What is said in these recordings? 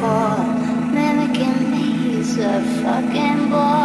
for mimicking me. He's a fucking boy.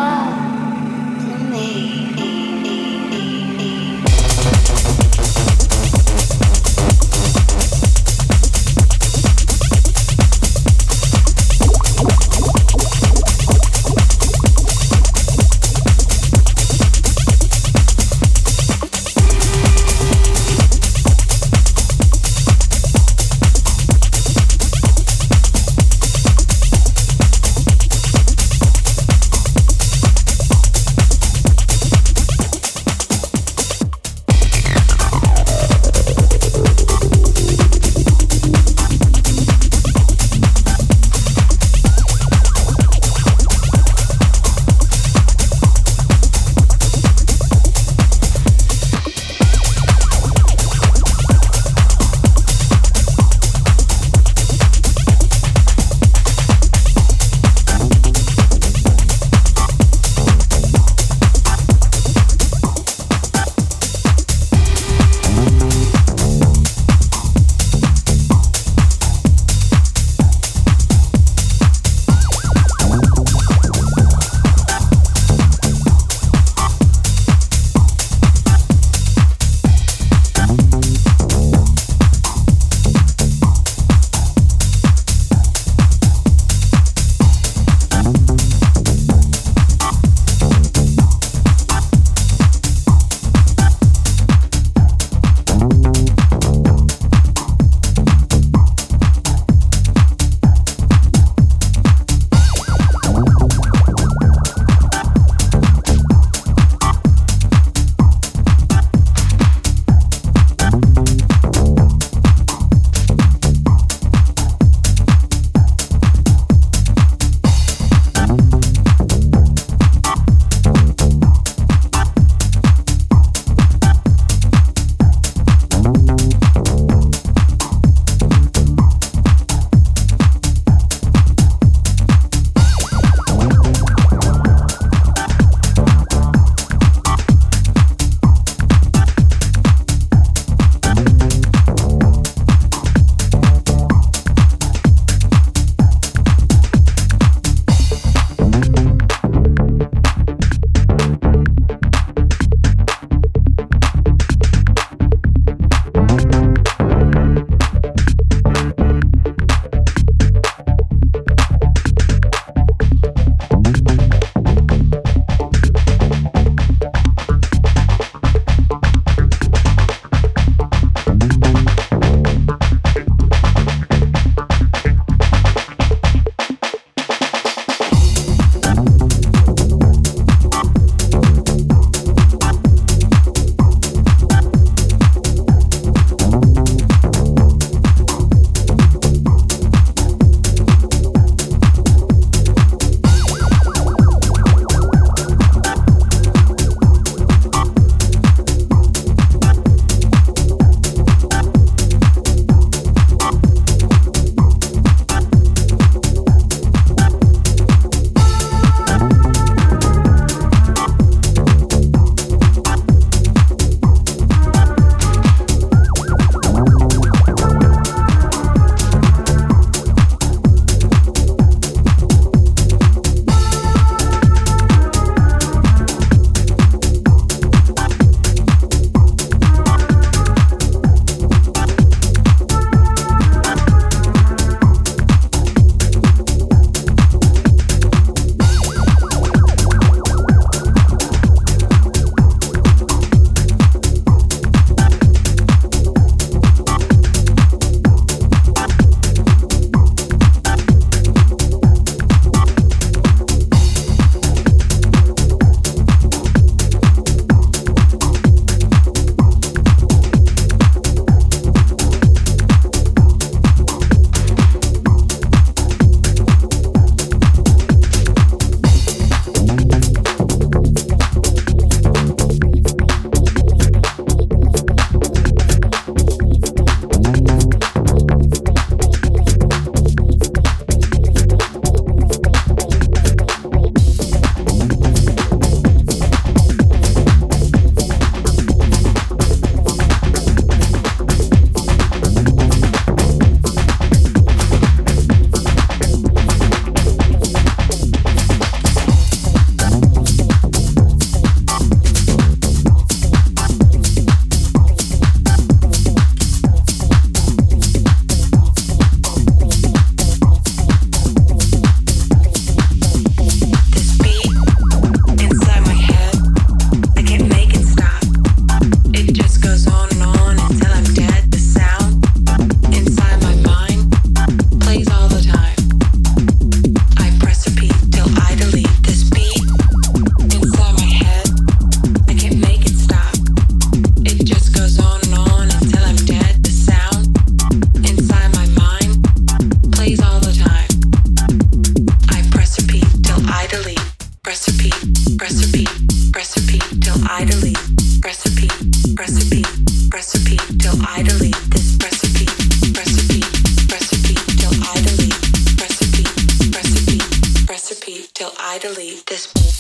Till I delete this.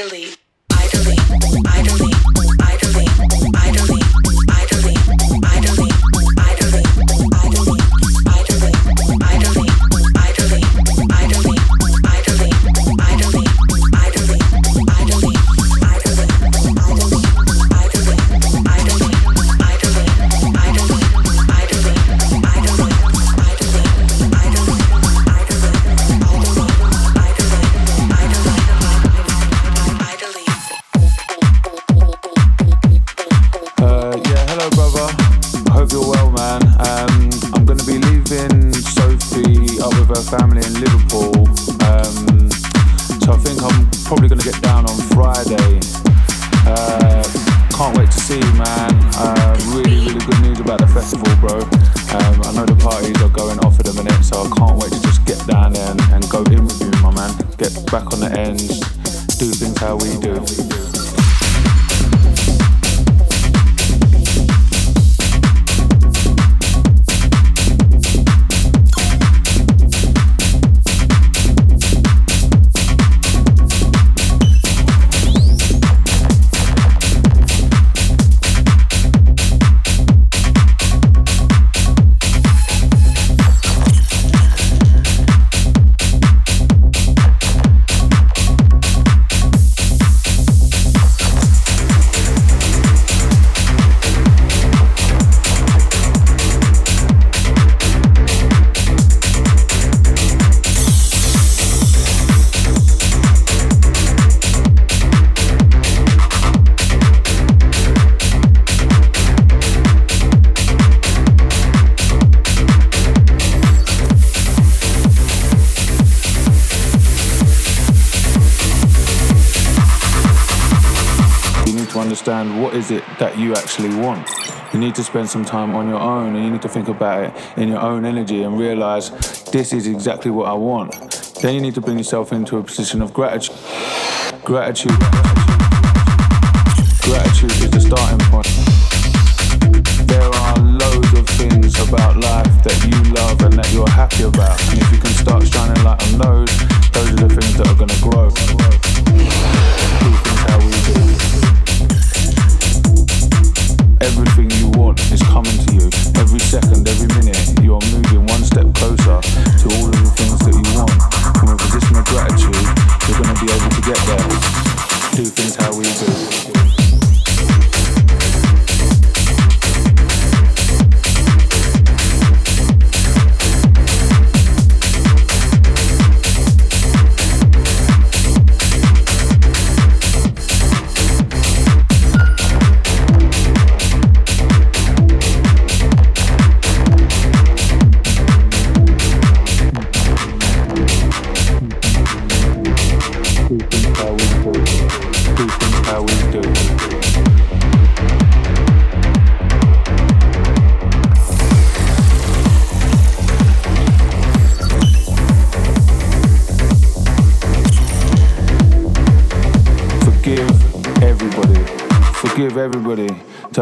Really. Actually want. You need to spend some time on your own and you need to think about it in your own energy and realize this is exactly what I want. Then you need to bring yourself into a position of gratitude. Gratitude. Gratitude is the starting point. There are loads of things about life that you love and that you're happy about. And if you can start shining light on those, those are the things that are going to grow. Things how we do. Everything you want is coming to you. Every second, every minute, you are moving one step closer to all of the things that you want. From a position of gratitude, you're going to be able to get there. Do things how we do.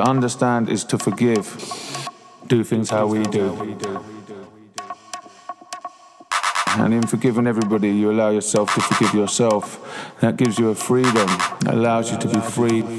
Understand is to forgive. Do things how we do. And in forgiving everybody, you allow yourself to forgive yourself. That gives you a freedom, that allows you to be free.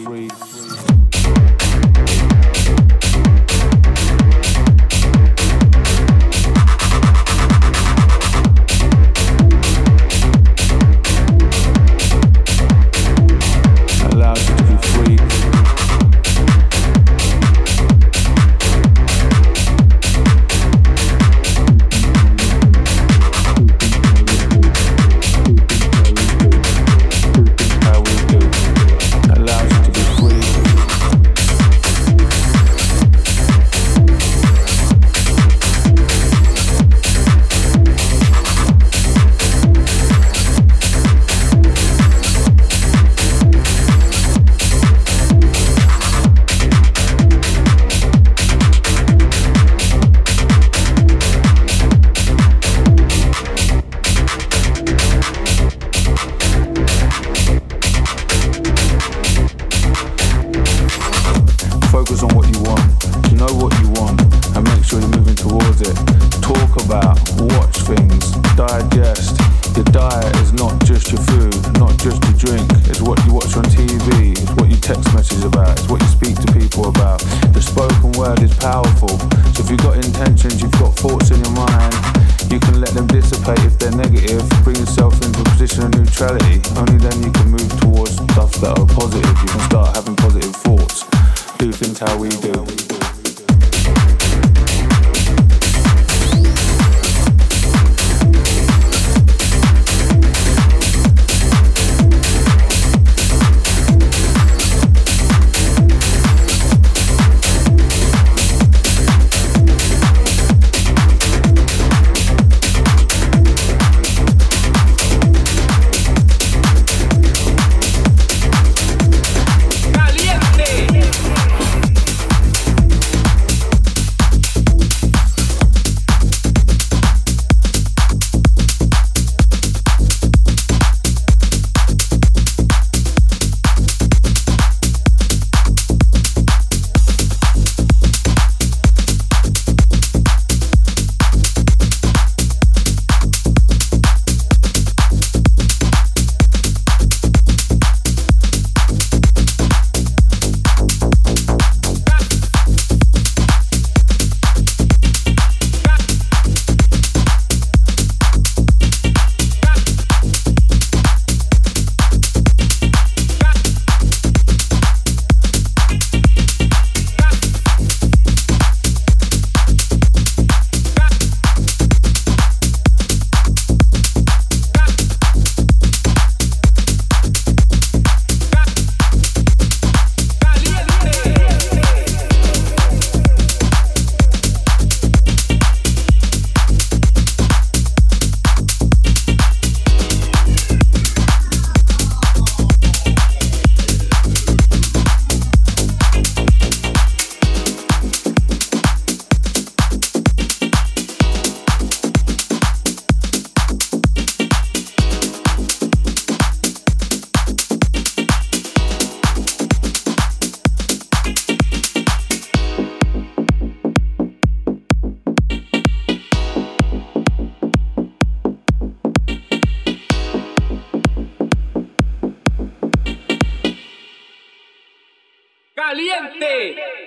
ter.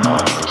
night.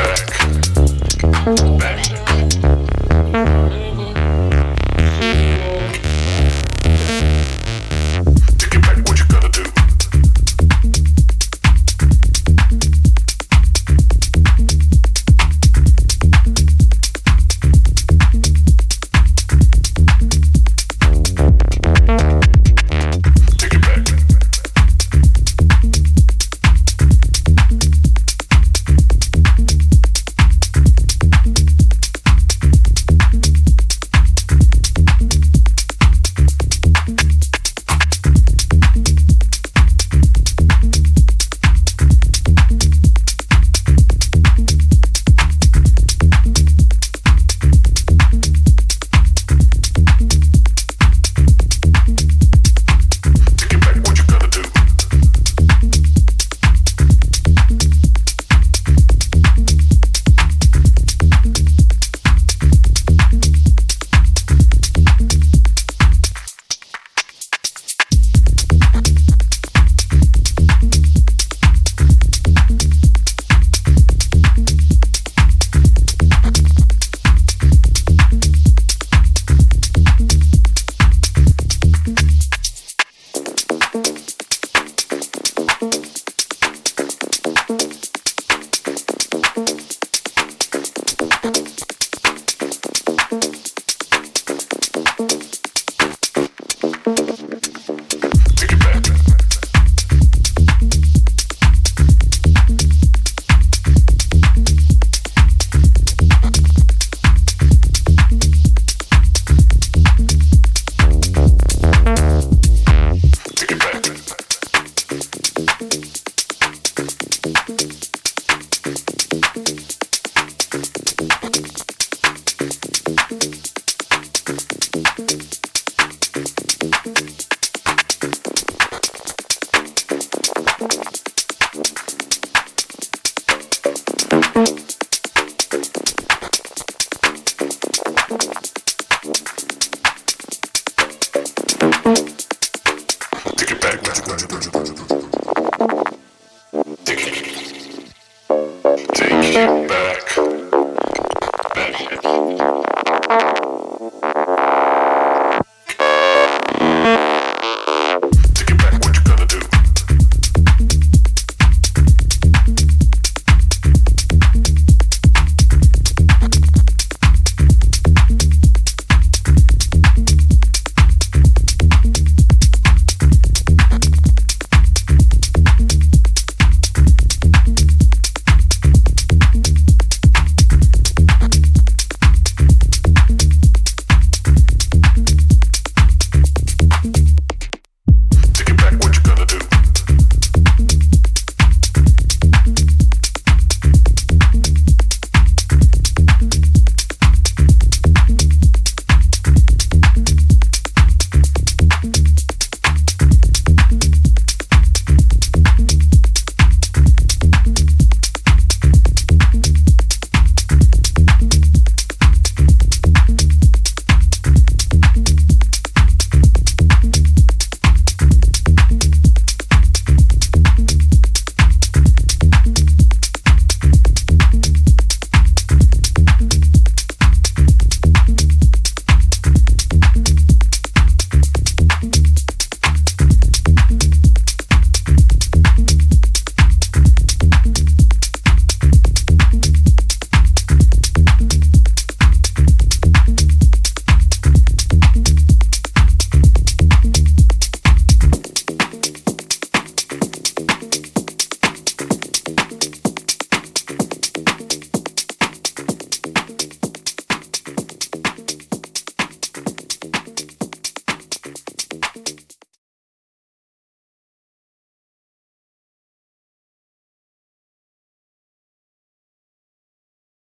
back, back.